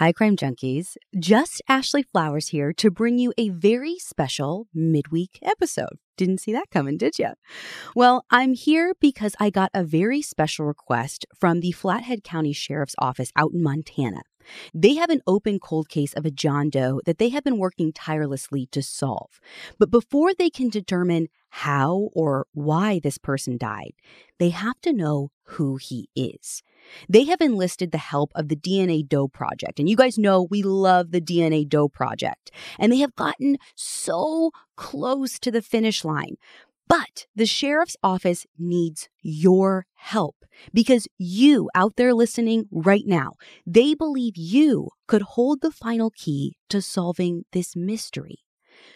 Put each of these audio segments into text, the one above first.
Hi, Crime Junkies. Just Ashley Flowers here to bring you a very special midweek episode. Didn't see that coming, did you? Well, I'm here because I got a very special request from the Flathead County Sheriff's Office out in Montana. They have an open cold case of a John Doe that they have been working tirelessly to solve. But before they can determine how or why this person died, they have to know who he is. They have enlisted the help of the DNA Doe Project. And you guys know we love the DNA Doe Project. And they have gotten so close to the finish line. But the sheriff's office needs your help because you out there listening right now, they believe you could hold the final key to solving this mystery.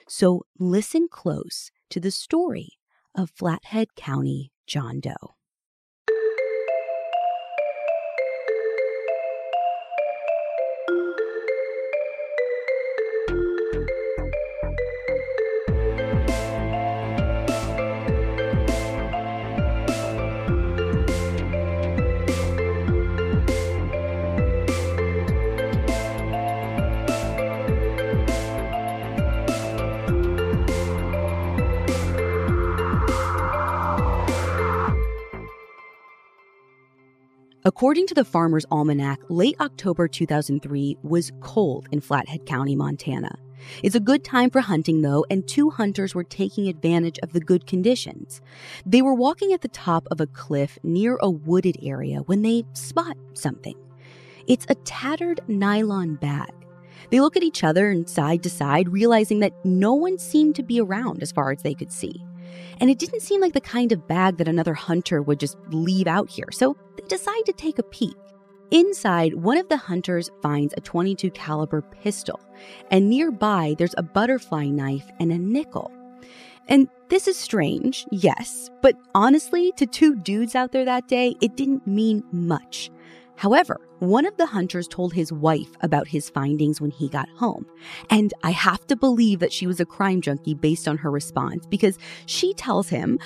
So listen close to the story of Flathead County John Doe. According to the Farmer's Almanac, late October 2003 was cold in Flathead County, Montana. It's a good time for hunting, though, and two hunters were taking advantage of the good conditions. They were walking at the top of a cliff near a wooded area when they spot something. It's a tattered nylon bag. They look at each other and side to side, realizing that no one seemed to be around as far as they could see. And it didn't seem like the kind of bag that another hunter would just leave out here, so they decide to take a peek. Inside, one of the hunters finds a 22 caliber pistol, and nearby there's a butterfly knife and a nickel. And this is strange, yes, but honestly, to two dudes out there that day, it didn't mean much. However, one of the hunters told his wife about his findings when he got home. And I have to believe that she was a crime junkie based on her response because she tells him,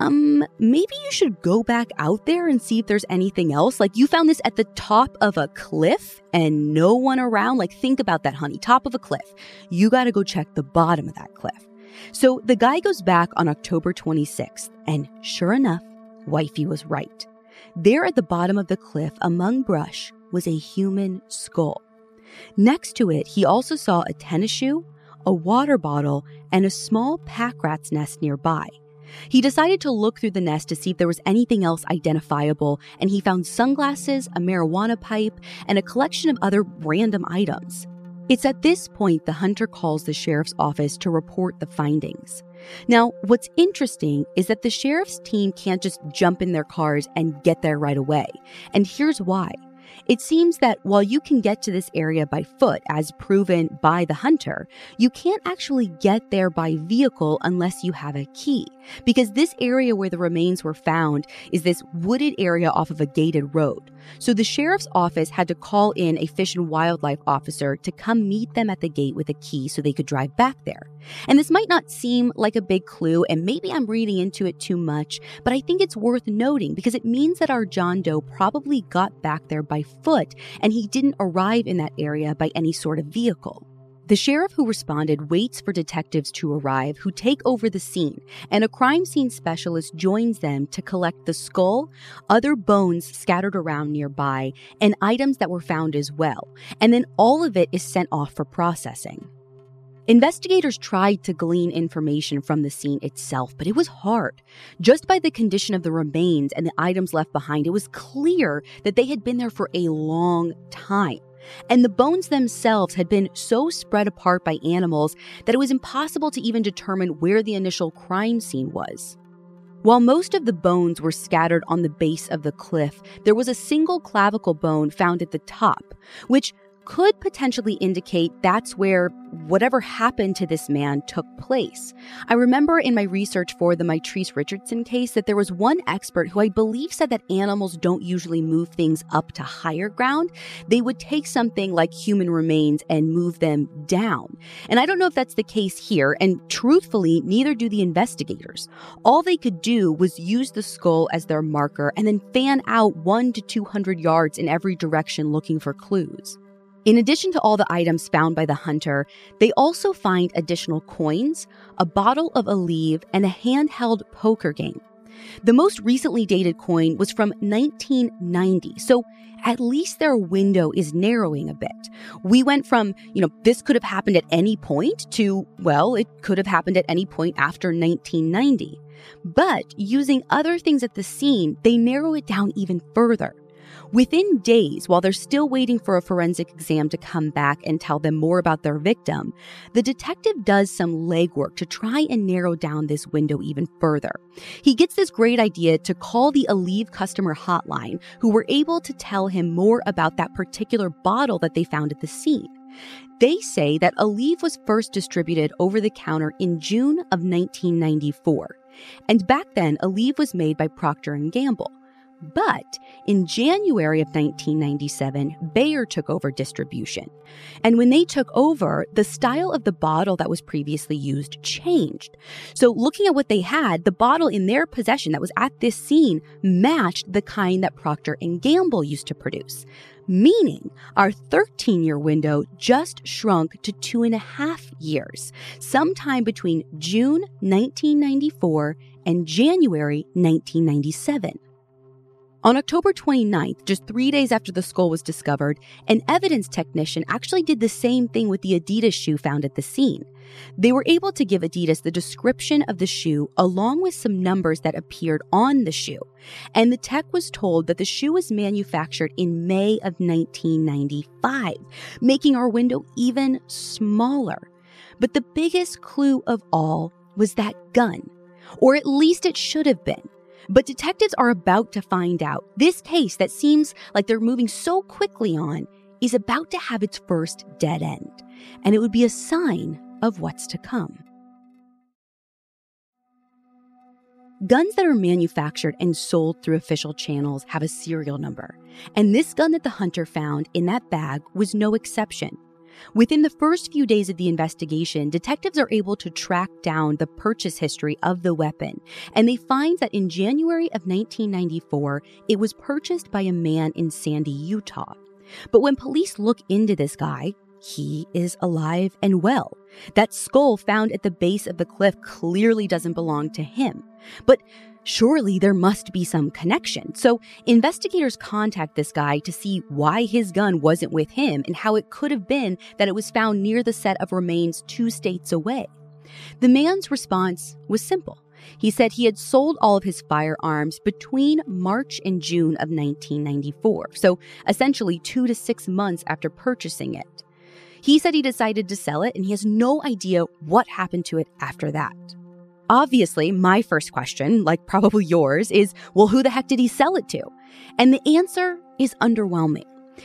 um, maybe you should go back out there and see if there's anything else. Like you found this at the top of a cliff and no one around. Like think about that, honey. Top of a cliff. You got to go check the bottom of that cliff. So the guy goes back on October 26th, and sure enough, wifey was right. There at the bottom of the cliff, among brush, was a human skull. Next to it, he also saw a tennis shoe, a water bottle, and a small pack rat's nest nearby. He decided to look through the nest to see if there was anything else identifiable, and he found sunglasses, a marijuana pipe, and a collection of other random items. It's at this point the hunter calls the sheriff's office to report the findings. Now, what's interesting is that the sheriff's team can't just jump in their cars and get there right away. And here's why. It seems that while you can get to this area by foot, as proven by the hunter, you can't actually get there by vehicle unless you have a key. Because this area where the remains were found is this wooded area off of a gated road. So the sheriff's office had to call in a fish and wildlife officer to come meet them at the gate with a key so they could drive back there. And this might not seem like a big clue, and maybe I'm reading into it too much, but I think it's worth noting because it means that our John Doe probably got back there by foot and he didn't arrive in that area by any sort of vehicle. The sheriff who responded waits for detectives to arrive who take over the scene, and a crime scene specialist joins them to collect the skull, other bones scattered around nearby, and items that were found as well. And then all of it is sent off for processing. Investigators tried to glean information from the scene itself, but it was hard. Just by the condition of the remains and the items left behind, it was clear that they had been there for a long time. And the bones themselves had been so spread apart by animals that it was impossible to even determine where the initial crime scene was. While most of the bones were scattered on the base of the cliff, there was a single clavicle bone found at the top, which could potentially indicate that's where whatever happened to this man took place. I remember in my research for the Mitrice Richardson case that there was one expert who I believe said that animals don't usually move things up to higher ground. They would take something like human remains and move them down. And I don't know if that's the case here, and truthfully, neither do the investigators. All they could do was use the skull as their marker and then fan out one to 200 yards in every direction looking for clues. In addition to all the items found by the hunter, they also find additional coins, a bottle of Aleve, and a handheld poker game. The most recently dated coin was from 1990, so at least their window is narrowing a bit. We went from, you know, this could have happened at any point to, well, it could have happened at any point after 1990. But using other things at the scene, they narrow it down even further. Within days, while they're still waiting for a forensic exam to come back and tell them more about their victim, the detective does some legwork to try and narrow down this window even further. He gets this great idea to call the Aleve customer hotline, who were able to tell him more about that particular bottle that they found at the scene. They say that Aleve was first distributed over the counter in June of 1994. And back then, Aleve was made by Procter & Gamble. But in January of 1997, Bayer took over distribution. And when they took over, the style of the bottle that was previously used changed. So, looking at what they had, the bottle in their possession that was at this scene matched the kind that Procter and Gamble used to produce. Meaning, our 13 year window just shrunk to two and a half years, sometime between June 1994 and January 1997. On October 29th, just three days after the skull was discovered, an evidence technician actually did the same thing with the Adidas shoe found at the scene. They were able to give Adidas the description of the shoe along with some numbers that appeared on the shoe. And the tech was told that the shoe was manufactured in May of 1995, making our window even smaller. But the biggest clue of all was that gun, or at least it should have been. But detectives are about to find out this case that seems like they're moving so quickly on is about to have its first dead end, and it would be a sign of what's to come. Guns that are manufactured and sold through official channels have a serial number, and this gun that the hunter found in that bag was no exception. Within the first few days of the investigation, detectives are able to track down the purchase history of the weapon, and they find that in January of 1994, it was purchased by a man in Sandy, Utah. But when police look into this guy, he is alive and well. That skull found at the base of the cliff clearly doesn't belong to him. But Surely there must be some connection. So investigators contact this guy to see why his gun wasn't with him and how it could have been that it was found near the set of remains two states away. The man's response was simple. He said he had sold all of his firearms between March and June of 1994, so essentially two to six months after purchasing it. He said he decided to sell it and he has no idea what happened to it after that. Obviously, my first question, like probably yours, is well, who the heck did he sell it to? And the answer is underwhelming.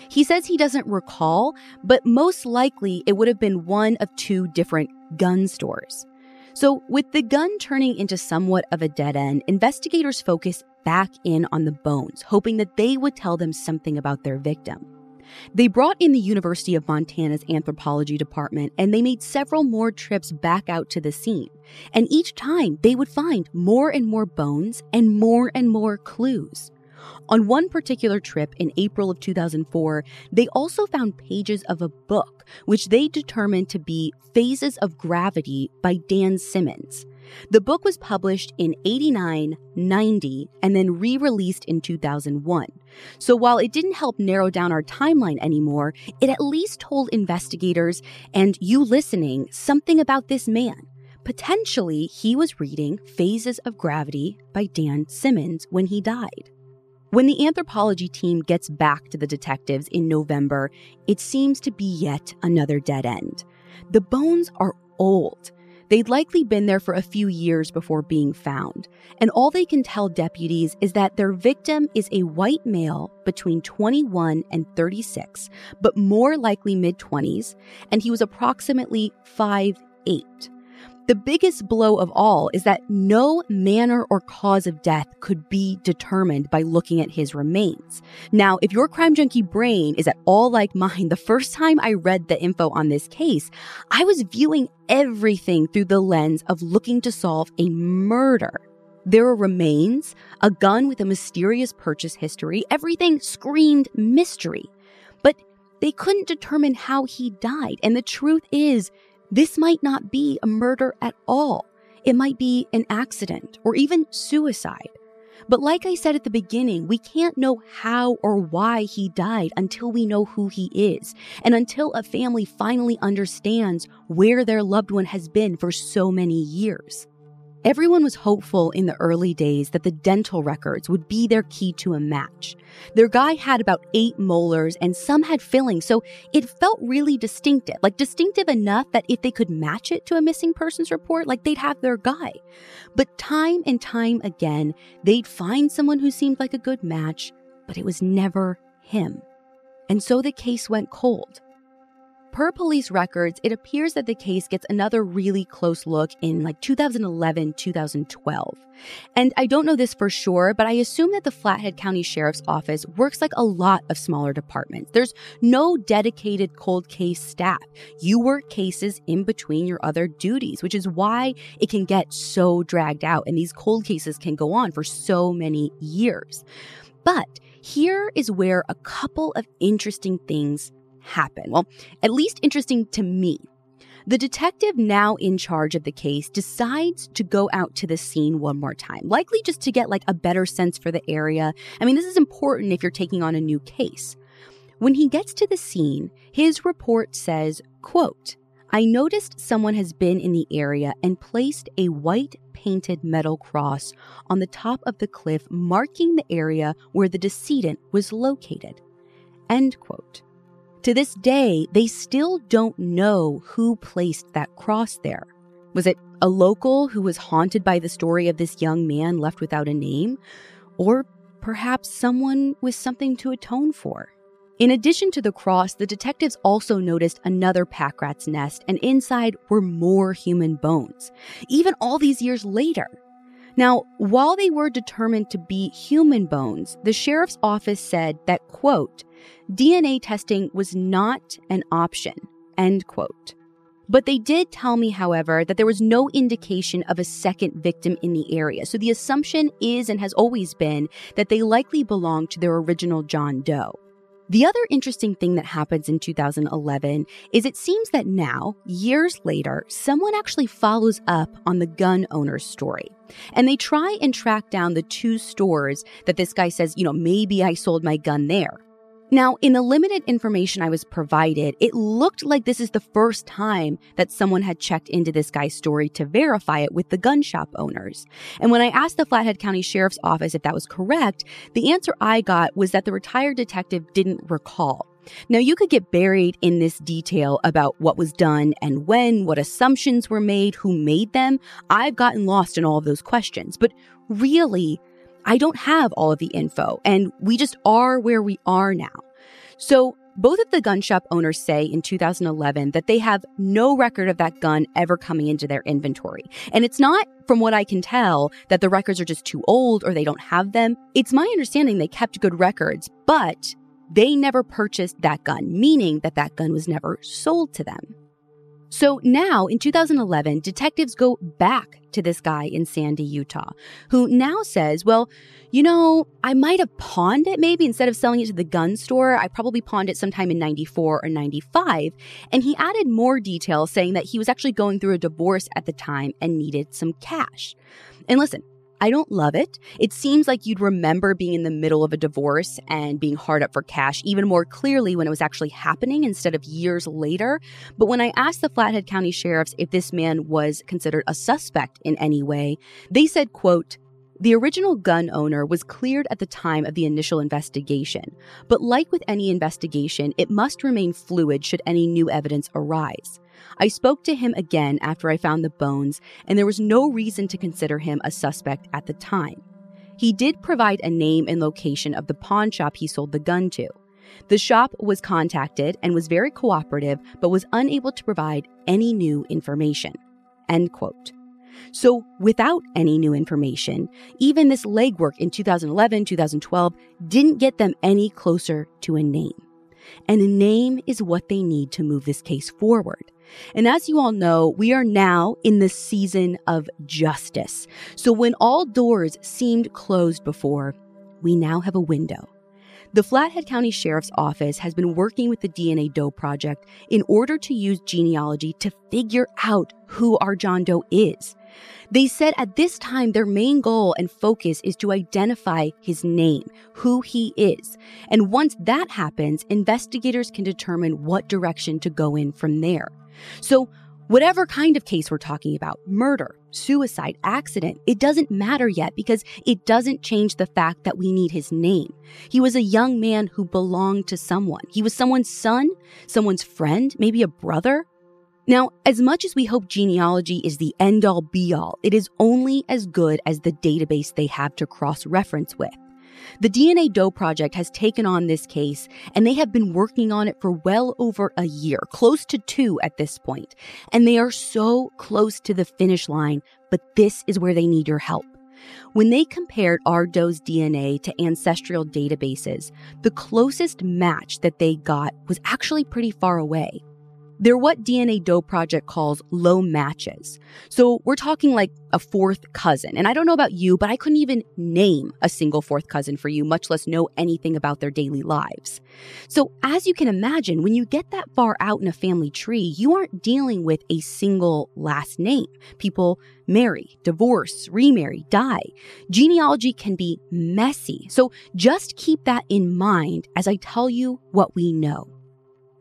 He says he doesn't recall, but most likely it would have been one of two different gun stores. So, with the gun turning into somewhat of a dead end, investigators focus back in on the bones, hoping that they would tell them something about their victim. They brought in the University of Montana's anthropology department and they made several more trips back out to the scene. And each time they would find more and more bones and more and more clues. On one particular trip in April of 2004, they also found pages of a book, which they determined to be Phases of Gravity by Dan Simmons. The book was published in 89, 90, and then re released in 2001. So while it didn't help narrow down our timeline anymore, it at least told investigators and you listening something about this man. Potentially, he was reading Phases of Gravity by Dan Simmons when he died. When the anthropology team gets back to the detectives in November, it seems to be yet another dead end. The bones are old. They'd likely been there for a few years before being found, and all they can tell deputies is that their victim is a white male between 21 and 36, but more likely mid 20s, and he was approximately 5'8. The biggest blow of all is that no manner or cause of death could be determined by looking at his remains. Now, if your crime junkie brain is at all like mine, the first time I read the info on this case, I was viewing everything through the lens of looking to solve a murder. There are remains, a gun with a mysterious purchase history, everything screamed mystery. But they couldn't determine how he died. And the truth is, this might not be a murder at all. It might be an accident or even suicide. But like I said at the beginning, we can't know how or why he died until we know who he is, and until a family finally understands where their loved one has been for so many years. Everyone was hopeful in the early days that the dental records would be their key to a match. Their guy had about eight molars and some had fillings, so it felt really distinctive, like distinctive enough that if they could match it to a missing persons report, like they'd have their guy. But time and time again, they'd find someone who seemed like a good match, but it was never him. And so the case went cold. Per police records, it appears that the case gets another really close look in like 2011, 2012. And I don't know this for sure, but I assume that the Flathead County Sheriff's Office works like a lot of smaller departments. There's no dedicated cold case staff. You work cases in between your other duties, which is why it can get so dragged out and these cold cases can go on for so many years. But here is where a couple of interesting things happen? Well, at least interesting to me. The detective now in charge of the case decides to go out to the scene one more time, likely just to get like a better sense for the area. I mean, this is important if you're taking on a new case. When he gets to the scene, his report says, quote, I noticed someone has been in the area and placed a white painted metal cross on the top of the cliff marking the area where the decedent was located. End quote. To this day, they still don't know who placed that cross there. Was it a local who was haunted by the story of this young man left without a name? Or perhaps someone with something to atone for? In addition to the cross, the detectives also noticed another pack rat's nest, and inside were more human bones, even all these years later. Now, while they were determined to be human bones, the sheriff's office said that, quote, DNA testing was not an option, end quote. But they did tell me, however, that there was no indication of a second victim in the area. So the assumption is and has always been that they likely belonged to their original John Doe. The other interesting thing that happens in 2011 is it seems that now, years later, someone actually follows up on the gun owner's story. And they try and track down the two stores that this guy says, you know, maybe I sold my gun there. Now, in the limited information I was provided, it looked like this is the first time that someone had checked into this guy's story to verify it with the gun shop owners. And when I asked the Flathead County Sheriff's Office if that was correct, the answer I got was that the retired detective didn't recall. Now, you could get buried in this detail about what was done and when, what assumptions were made, who made them. I've gotten lost in all of those questions. But really, I don't have all of the info, and we just are where we are now. So, both of the gun shop owners say in 2011 that they have no record of that gun ever coming into their inventory. And it's not, from what I can tell, that the records are just too old or they don't have them. It's my understanding they kept good records, but they never purchased that gun, meaning that that gun was never sold to them. So now in 2011, detectives go back to this guy in Sandy, Utah, who now says, well, you know, I might have pawned it maybe instead of selling it to the gun store. I probably pawned it sometime in 94 or 95. And he added more details saying that he was actually going through a divorce at the time and needed some cash. And listen, I don't love it. It seems like you'd remember being in the middle of a divorce and being hard up for cash even more clearly when it was actually happening instead of years later. But when I asked the Flathead County sheriffs if this man was considered a suspect in any way, they said, quote, the original gun owner was cleared at the time of the initial investigation, but like with any investigation, it must remain fluid should any new evidence arise. I spoke to him again after I found the bones, and there was no reason to consider him a suspect at the time. He did provide a name and location of the pawn shop he sold the gun to. The shop was contacted and was very cooperative, but was unable to provide any new information. End quote. So, without any new information, even this legwork in 2011, 2012 didn't get them any closer to a name. And a name is what they need to move this case forward. And as you all know, we are now in the season of justice. So when all doors seemed closed before, we now have a window. The Flathead County Sheriff's Office has been working with the DNA Doe Project in order to use genealogy to figure out who our John Doe is. They said at this time their main goal and focus is to identify his name, who he is. And once that happens, investigators can determine what direction to go in from there. So, whatever kind of case we're talking about murder, suicide, accident it doesn't matter yet because it doesn't change the fact that we need his name. He was a young man who belonged to someone. He was someone's son, someone's friend, maybe a brother. Now, as much as we hope genealogy is the end all be all, it is only as good as the database they have to cross reference with. The DNA Doe Project has taken on this case, and they have been working on it for well over a year, close to two at this point. And they are so close to the finish line, but this is where they need your help. When they compared our Doe's DNA to ancestral databases, the closest match that they got was actually pretty far away. They're what DNA Doe Project calls low matches. So we're talking like a fourth cousin. And I don't know about you, but I couldn't even name a single fourth cousin for you, much less know anything about their daily lives. So as you can imagine, when you get that far out in a family tree, you aren't dealing with a single last name. People marry, divorce, remarry, die. Genealogy can be messy. So just keep that in mind as I tell you what we know.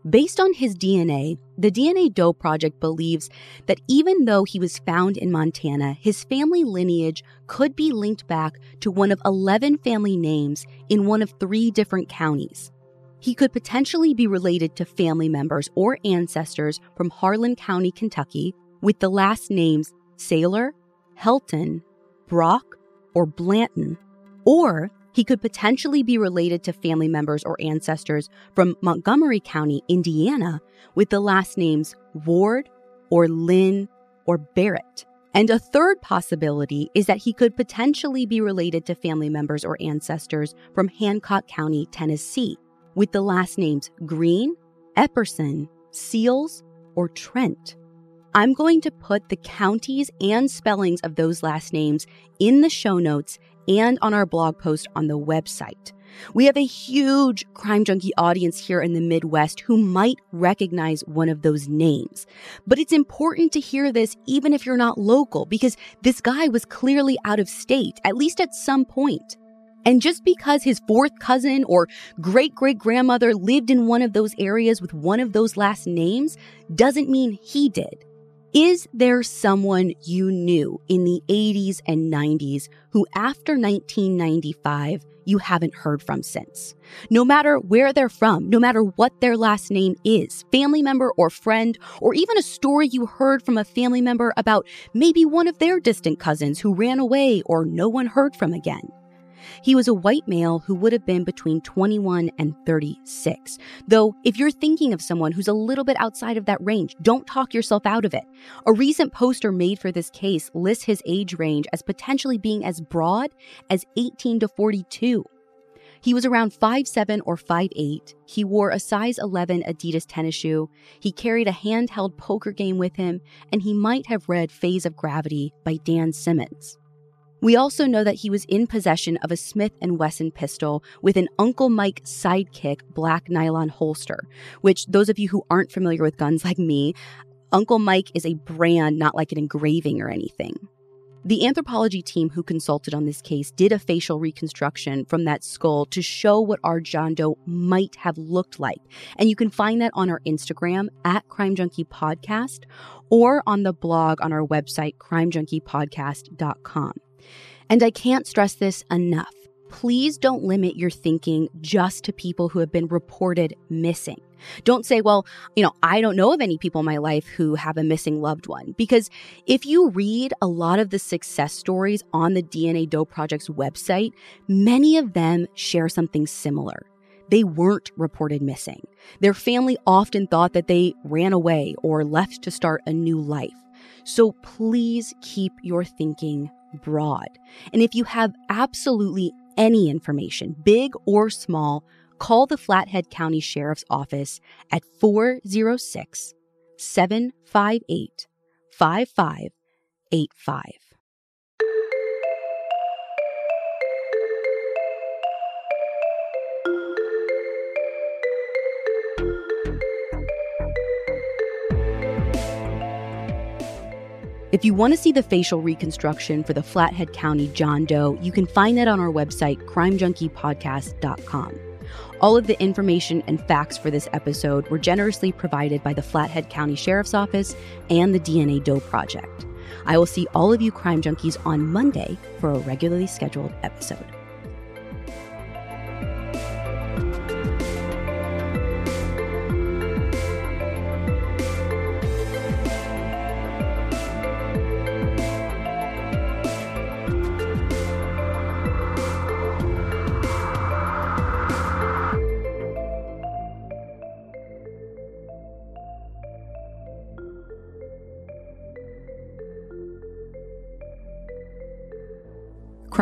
Based on his DNA, the DNA Doe Project believes that even though he was found in Montana, his family lineage could be linked back to one of 11 family names in one of three different counties. He could potentially be related to family members or ancestors from Harlan County, Kentucky, with the last names Saylor, Helton, Brock, or Blanton, or he could potentially be related to family members or ancestors from Montgomery County, Indiana, with the last names Ward or Linn or Barrett. And a third possibility is that he could potentially be related to family members or ancestors from Hancock County, Tennessee, with the last names Greene, Epperson, Seales, or Trent. I'm going to put the counties and spellings of those last names in the show notes and on our blog post on the website. We have a huge crime junkie audience here in the Midwest who might recognize one of those names. But it's important to hear this even if you're not local because this guy was clearly out of state, at least at some point. And just because his fourth cousin or great great grandmother lived in one of those areas with one of those last names doesn't mean he did. Is there someone you knew in the 80s and 90s who, after 1995, you haven't heard from since? No matter where they're from, no matter what their last name is, family member or friend, or even a story you heard from a family member about maybe one of their distant cousins who ran away or no one heard from again. He was a white male who would have been between 21 and 36. Though, if you're thinking of someone who's a little bit outside of that range, don't talk yourself out of it. A recent poster made for this case lists his age range as potentially being as broad as 18 to 42. He was around 5'7 or 5'8. He wore a size 11 Adidas tennis shoe. He carried a handheld poker game with him, and he might have read Phase of Gravity by Dan Simmons. We also know that he was in possession of a Smith & Wesson pistol with an Uncle Mike Sidekick black nylon holster, which those of you who aren't familiar with guns like me, Uncle Mike is a brand, not like an engraving or anything. The anthropology team who consulted on this case did a facial reconstruction from that skull to show what our John Doe might have looked like. And you can find that on our Instagram at Crime Junkie Podcast or on the blog on our website, crimejunkiepodcast.com. And I can't stress this enough. Please don't limit your thinking just to people who have been reported missing. Don't say, well, you know, I don't know of any people in my life who have a missing loved one. Because if you read a lot of the success stories on the DNA Doe Project's website, many of them share something similar. They weren't reported missing. Their family often thought that they ran away or left to start a new life. So please keep your thinking broad. And if you have absolutely any information, big or small, call the Flathead County Sheriff's Office at 406 758 5585. If you want to see the facial reconstruction for the Flathead County John Doe, you can find that on our website, crimejunkiepodcast.com. All of the information and facts for this episode were generously provided by the Flathead County Sheriff's Office and the DNA Doe Project. I will see all of you crime junkies on Monday for a regularly scheduled episode.